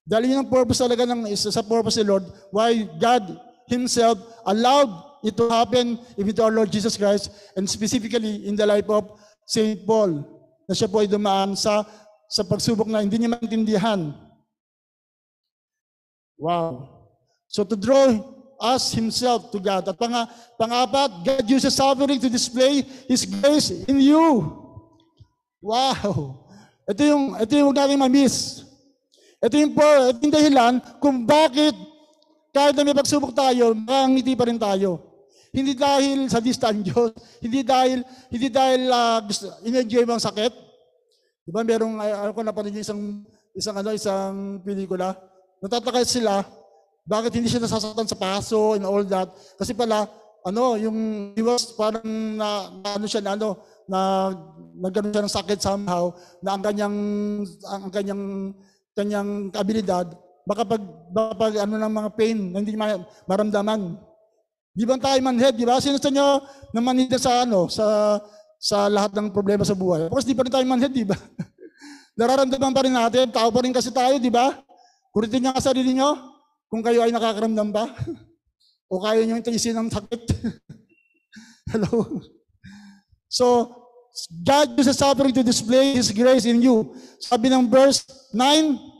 Dahil yun ang purpose talaga ng isa sa purpose ni Lord, why God Himself allowed it to happen to our Lord Jesus Christ, and specifically in the life of St. Paul, na siya po ay dumaan sa, sa pagsubok na hindi niya maintindihan. Wow. So to draw us himself to God. At pang, pangapat, God uses suffering to display His grace in you. Wow! Ito yung, ito yung huwag natin ma-miss. Ito yung, ito yung dahilan kung bakit kahit na may pagsubok tayo, makangiti pa rin tayo. Hindi dahil sa distant Diyos, hindi dahil, hindi dahil uh, gusto, in-enjoy mo ang sakit. Di ba, merong, ano ko napanood isang, isang, ano, isang pelikula, natataka sila, bakit hindi siya nasasaktan sa paso and all that? Kasi pala, ano, yung he was parang na, na ano siya na ano, na nagkaroon siya ng sakit somehow, na ang kanyang, ang kanyang, kanyang abilidad, makapag, makapag ano ng mga pain na hindi maramdaman. Di ba tayo manhead, di ba? Sino sa inyo na manhead sa ano, sa sa lahat ng problema sa buhay? Of course, di pa rin tayo manhead, di ba? Nararamdaman pa rin natin, tao pa rin kasi tayo, di ba? Kuritin niya ka sarili niyo, kung kayo ay nakakaramdam ba? o kaya nyo tiisin ng sakit? Hello? So, God uses suffering to display His grace in you. Sabi ng verse 9,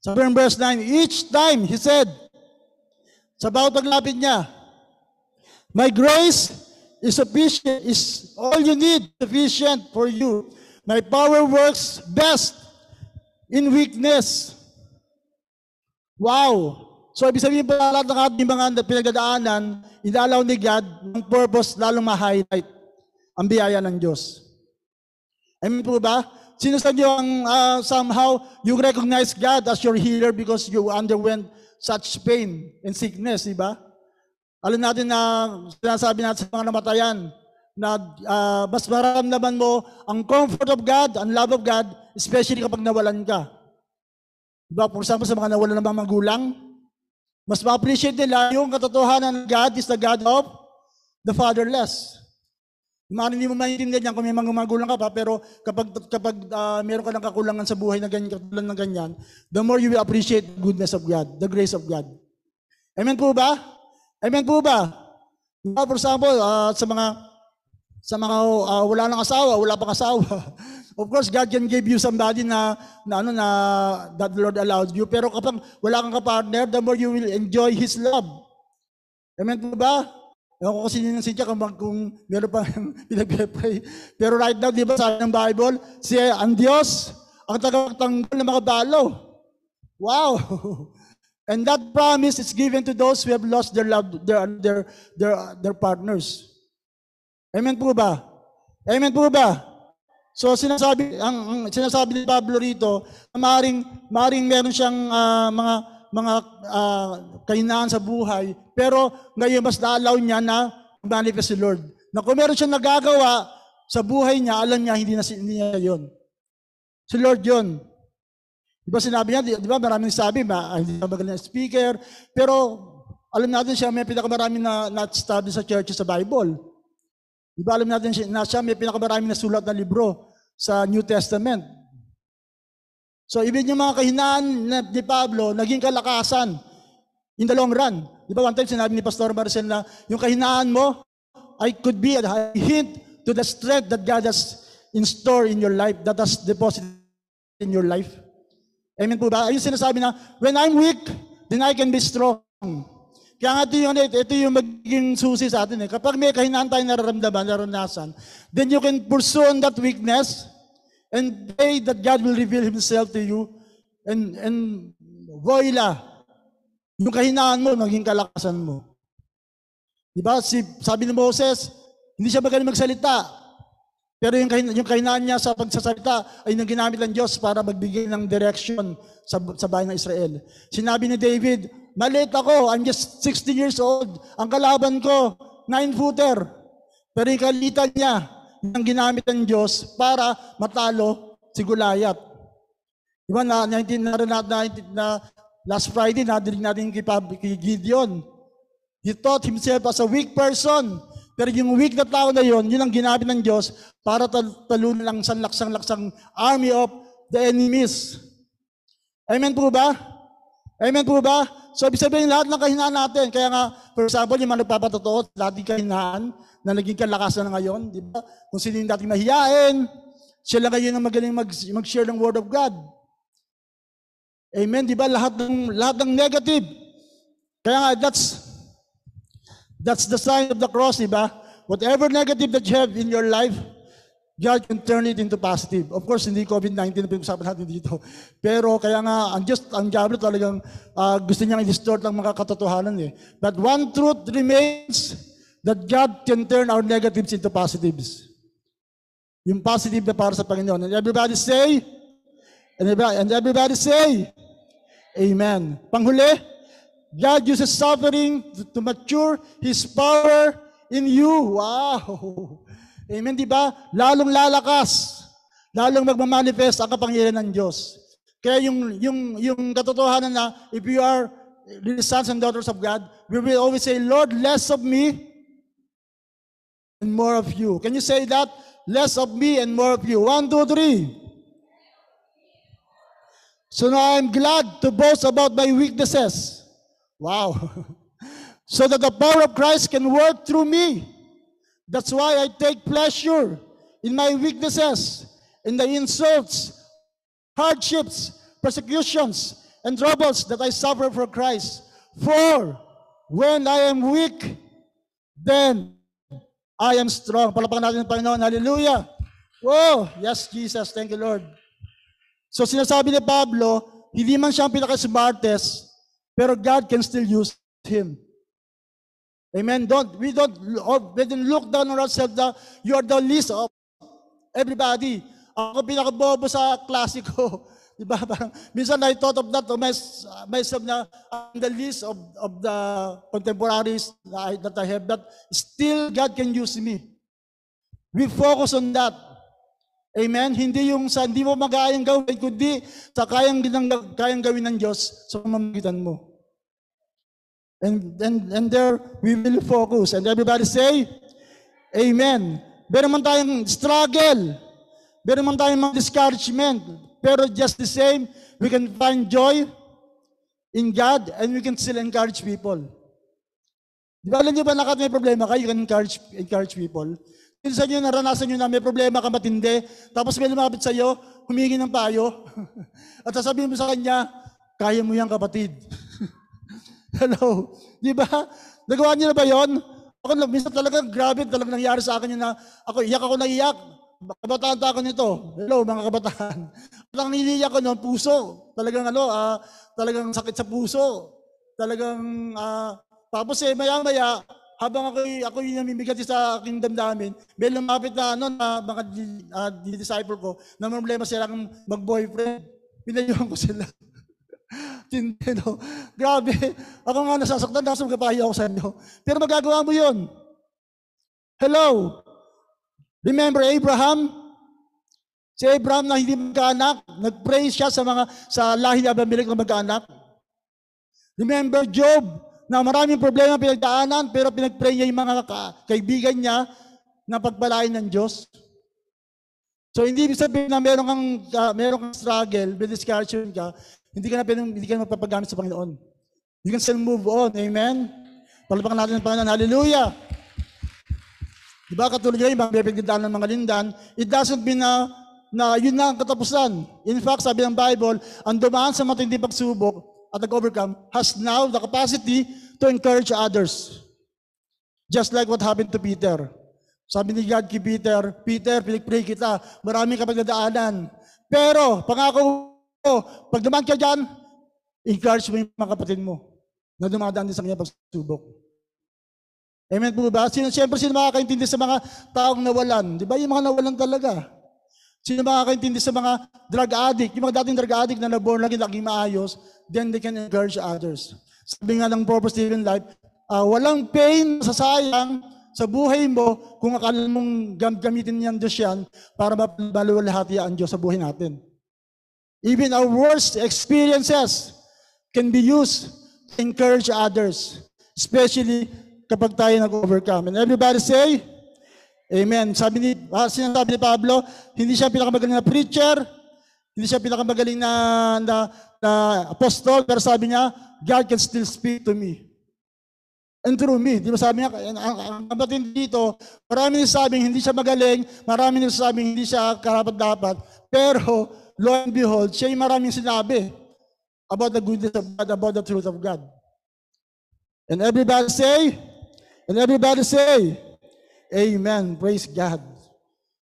Sabi ng verse 9, each time, He said, sa bawat paglapit niya, My grace is sufficient, is all you need sufficient for you. My power works best in weakness. Wow! So, ibig sabihin pa lahat ng ating mga pinagdadaanan, inalaw ni God ng purpose lalong ma-highlight ang biyaya ng Diyos. Amen po ba? Sino sa inyo ang uh, somehow you recognize God as your healer because you underwent such pain and sickness, di ba? Alam natin na sinasabi natin sa mga namatayan na uh, mas maramdaman mo ang comfort of God, ang love of God, especially kapag nawalan ka. Diba? For example, sa mga nawalan ng mga magulang, mas ma-appreciate nila yung katotohanan ng God is the God of the fatherless. Maaaring hindi mo maintindihan yan kung may mga magulang ka pa, pero kapag, kapag ah, meron ka ng kakulangan sa buhay na ganyan, katulad ng ganyan, the more you will appreciate the goodness of God, the grace of God. Amen po ba? Amen po ba? Diba, For example, ah, sa mga sa mga ah, wala nang asawa, wala pang asawa. of course, God can give you somebody na, na ano na that the Lord allowed you. Pero kapag wala kang kapartner, the more you will enjoy His love. Amen po ba? Ewan ko kasi ng siya kung, kung meron pa pinag-pray. Pero right now, di ba sabi ng Bible, si ang Diyos, ang tagatanggol ng mga balo. Wow! And that promise is given to those who have lost their love, their, their, their, their partners. Amen po ba? Amen po ba? So sinasabi ang, sinasabi ni Pablo rito, na maring maring meron siyang ah, mga mga ah, kahinaan sa buhay, pero ngayon mas na-allow niya na manifest si Lord. Na kung meron siyang nagagawa sa buhay niya, alam niya hindi na hindi niya 'yon. Si Lord 'yon. Di ba sinabi niya, di, di ba maraming sabi, ma, ah, hindi na magaling na speaker, pero alam natin siya may pinakamaraming na na-study sa church sa Bible. Di ba alam natin siya, na siya may pinakamaraming na sulat na libro sa New Testament. So ibig yung mga kahinaan na, ni Pablo, naging kalakasan in the long run. Di ba one time sinabi ni Pastor Marcel na yung kahinaan mo I could be a hint to the strength that God has in store in your life, that has deposited in your life. Amen po ba? Ayun sinasabi na, when I'm weak, then I can be strong. Kaya nga ito yung, ito yung magiging susi sa atin. Eh. Kapag may kahinaan tayong nararamdaman, naranasan, then you can pursue on that weakness and pray that God will reveal Himself to you and, and voila, yung kahinaan mo, maging kalakasan mo. Di ba? Si, sabi ni Moses, hindi siya magaling magsalita. Pero yung, kahin, yung kahinaan niya sa pagsasalita ay nang ginamit ng Diyos para magbigay ng direction sa, sa bayan ng Israel. Sinabi ni David, maliit ako, I'm just 16 years old. Ang kalaban ko, 9-footer. Pero yung kalitan niya, yung ginamit ng Diyos para matalo si Goliath. Di ba na, 19, na, na, na, na last Friday, nadinig natin kay, kay Gideon. He thought himself as a weak person. Pero yung weak na tao na yon, yun ang ginamit ng Diyos para tal- talunan lang sa laksang-laksang army of the enemies. Amen po ba? Amen po ba? So, ibig sabihin lahat ng kahinaan natin. Kaya nga, for example, yung mga nagpapatotoo, lahat ng kahinaan na naging kalakasan na ngayon, di ba? Kung sino yung dating mahiyain, siya lang ngayon ang magaling mag, mag-share ng Word of God. Amen, di ba? Lahat ng, lahat ng negative. Kaya nga, that's, That's the sign of the cross, di ba? Whatever negative that you have in your life, God can turn it into positive. Of course, hindi COVID-19 na pinag-usapan natin dito. Pero kaya nga, ang Diyos, ang Diablo talagang ah, gusto niyang i-distort ang mga katotohanan eh. But one truth remains that God can turn our negatives into positives. Yung positive na para sa Panginoon. And everybody say, and everybody, and everybody say, Amen. Panghuli, God uses suffering to- mature His power in you. Wow! Amen, di ba? Lalong lalakas. Lalong magmamanifest ang kapangyarihan ng Diyos. Kaya yung, yung, yung katotohanan na if you are the sons and daughters of God, we will always say, Lord, less of me and more of you. Can you say that? Less of me and more of you. One, two, three. So now I'm glad to boast about my weaknesses. Wow. so that the power of Christ can work through me. That's why I take pleasure in my weaknesses, in the insults, hardships, persecutions, and troubles that I suffer for Christ. For when I am weak, then I am strong. Palapakan natin ang Panginoon. Hallelujah. Whoa. Yes, Jesus. Thank you, Lord. So sinasabi ni Pablo, hindi man siya ang pero God can still use him. Amen. Don't we don't or we don't look down on ourselves that you are the least of everybody. Ako pinakabobo sa klase ko. Di ba? Parang, minsan I thought of that to mys- myself na I'm the least of, of the contemporaries that I, that I have, but still God can use me. We focus on that. Amen? Hindi yung sa hindi mo magayang gawin, kundi sa kayang, kayang gawin ng Diyos sa pamamagitan mo. And, and, and there we will focus. And everybody say, Amen. Meron man tayong struggle. Meron man tayong mga discouragement. Pero just the same, we can find joy in God and we can still encourage people. Di ba, alam niyo ba nakat may problema kayo, you can encourage, encourage people. Minsan nyo, naranasan nyo na may problema ka matindi, tapos may lumapit sa iyo, humingi ng payo, at sasabihin mo sa kanya, kaya mo yan kapatid. Hello? Di ba? Nagawa niyo na ba yon? Ako, minsan talaga, grabe talaga nangyari sa akin yun na, ako, iyak ako na iyak. Kabataan ta ako nito. Hello, mga kabataan. Talagang niliyak ko noon, puso. Talagang ano, ah, talagang sakit sa puso. Talagang, ah, tapos eh, maya-maya, habang ako, ako yung namimigati sa aking damdamin, may lumapit na, ano, na mga di- ah, disciple ko, na problema sila kang mag-boyfriend. Pinayuhan ko sila. Hindi, no? Grabe. Ako nga nasasaktan, nasa magkapahiya ako sa inyo. Pero magagawa mo yun. Hello? Remember Abraham? Si Abraham na hindi magkaanak, nag-pray siya sa mga sa lahi ni Abimelech na magkaanak. Remember Job, na maraming problema pinagdaanan, pero pinag-pray niya yung mga ka- kaibigan niya na pagpalain ng Diyos. So hindi ibig sabihin na meron kang uh, meron kang struggle, may discouragement ka, hindi ka na pinang, hindi ka na mapapagamit sa Panginoon. You can still move on. Amen. Palapakan natin ang Panginoon. Hallelujah. Di ba katulad ngayon, mga pinagdadaan ng mga lindan, it doesn't mean na, na yun na ang katapusan. In fact, sabi ng Bible, ang dumaan sa matinding pagsubok at nag-overcome has now the capacity to encourage others. Just like what happened to Peter. Sabi ni God kay Peter, Peter, pinag-pray kita, maraming kapagdadaanan. Pero, pangako ko, pag dumaan ka dyan, encourage mo yung mga kapatid mo na dumadaan din sa kanya pagsubok. Amen po ba? Sino, siyempre, sino makakaintindi sa mga taong nawalan? Di ba? Yung mga nawalan talaga. Sino makakaintindi sa mga drug addict? Yung mga dating drug addict na naborn lagi naging maayos, then they can encourage others. Sabi nga ng purpose driven life, ah, walang pain sa sayang sa buhay mo kung akala mong gam- gamitin niyan Diyos yan para mabalulahati ang Diyos sa buhay natin. Even our worst experiences can be used to encourage others, especially kapag tayo nag-overcome. And everybody say, Amen. Sabi ni, ah, sinasabi ni Pablo, hindi siya pinakamagaling na preacher, hindi siya pinakamagaling na, na, na apostol, pero sabi niya, God can still speak to me. And through me. Di ba sabi niya, ang, ang, kapatid dito, marami nagsasabing hindi siya magaling, marami nagsasabing hindi siya karapat-dapat, pero lo and behold, siya yung maraming sinabi about the goodness of God, about the truth of God. And everybody say, and everybody say, Amen. Praise God.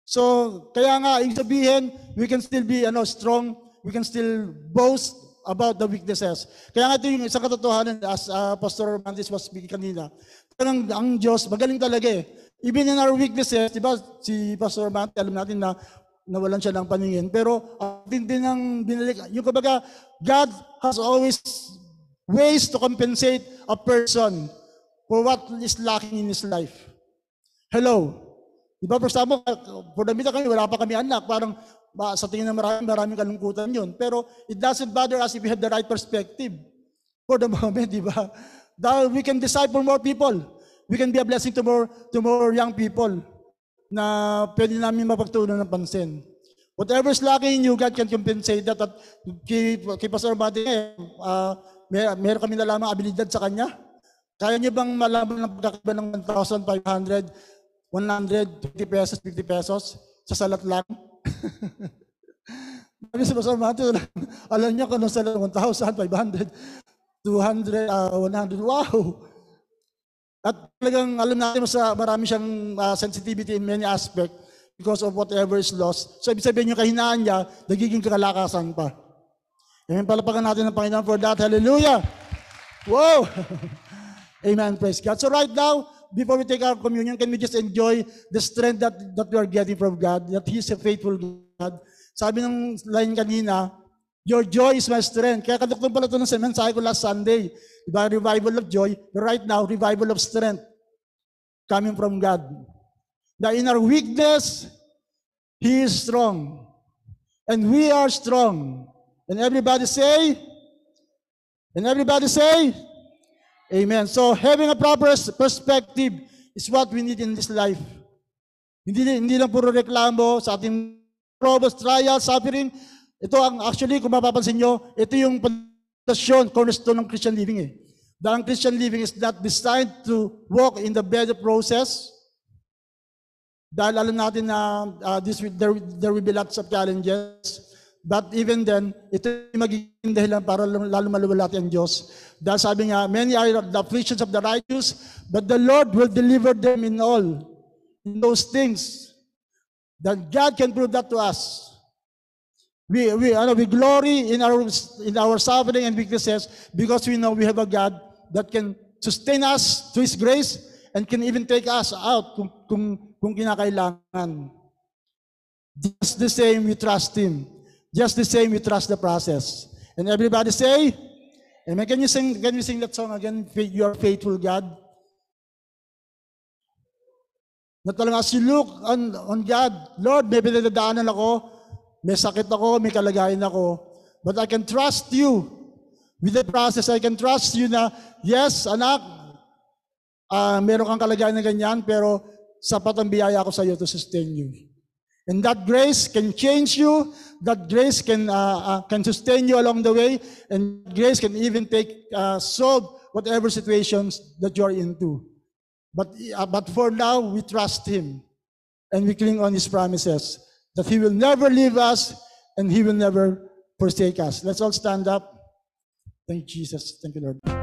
So, kaya nga, ibig sabihin, we can still be ano, strong, we can still boast about the weaknesses. Kaya nga ito yung isang katotohanan, as uh, Pastor Mantis was speaking kanina, parang ang Diyos, magaling talaga eh. Even in our weaknesses, di ba, si Pastor Mantis, alam natin na nawalan siya ng paningin. Pero, ang tindi ng binalik, yung kumbaga, God has always ways to compensate a person for what is lacking in his life. Hello. Di ba, for example, for the middle kami, wala pa kami anak. Parang ba, sa tingin ng marami, maraming kalungkutan yun. Pero it doesn't bother us if we have the right perspective. For the moment, di ba? That we can disciple more people. We can be a blessing to more, to more young people na pwede namin mapagtunan ng pansin. Whatever is lacking in you, God can compensate that. At kay, kay Pastor Mati, uh, may, meron kami nalamang abilidad sa kanya. Kaya niyo bang malaman ng pagkakaiba ng 1,500 150 pesos, 50 pesos sa salat lang. Sabi sa Pastor Matthew, alam niya kung anong salat, 1,500, 200, uh, 100, wow! At talagang alam natin sa marami siyang uh, sensitivity in many aspect because of whatever is lost. So ibig sabihin yung kahinaan niya, nagiging kalakasan pa. Amen, palapakan natin ng Panginoon for that. Hallelujah! Wow! Amen, praise God. So right now, before we take our communion, can we just enjoy the strength that, that we are getting from God, that He is a faithful God. Sabi ng line kanina, your joy is my strength. Kaya kaduktong pala ito ng mensahe ko last Sunday. Diba? Revival of joy. But right now, revival of strength coming from God. That in our weakness, He is strong. And we are strong. And everybody say, and everybody say, Amen. So having a proper perspective is what we need in this life. Hindi, hindi lang puro reklamo sa ating troubles, trials, suffering. Ito ang actually, kung mapapansin nyo, ito yung pundasyon, cornerstone ng Christian living eh. Ang Christian living is not designed to walk in the better process. Dahil alam natin na uh, this, there, there will be lots of challenges. But even then, ito yung magiging dahilan para lalo maluwalhati ang Diyos. Dahil sabi nga, many are the afflictions of the righteous, but the Lord will deliver them in all. In those things. That God can prove that to us. We, we, ano, we glory in our, in our suffering and weaknesses because we know we have a God that can sustain us to His grace and can even take us out kung, kung, kung kinakailangan. Just the same, we trust Him. Just the same, we trust the process. And everybody say, Amen. Can you sing, can you sing that song again? You are faithful, God. Na talaga, as you look on, on God, Lord, may pinagdadaanan ako, may sakit ako, may kalagayan ako, but I can trust you. With the process, I can trust you na, yes, anak, ah meron kang kalagayan na ganyan, pero sapat ang biyaya ko sa iyo to sustain you. And that grace can change you, that grace can, uh, uh, can sustain you along the way, and grace can even take, uh, solve whatever situations that you're into. But, uh, but for now, we trust Him and we cling on His promises that He will never leave us and He will never forsake us. Let's all stand up. Thank you, Jesus. Thank you, Lord.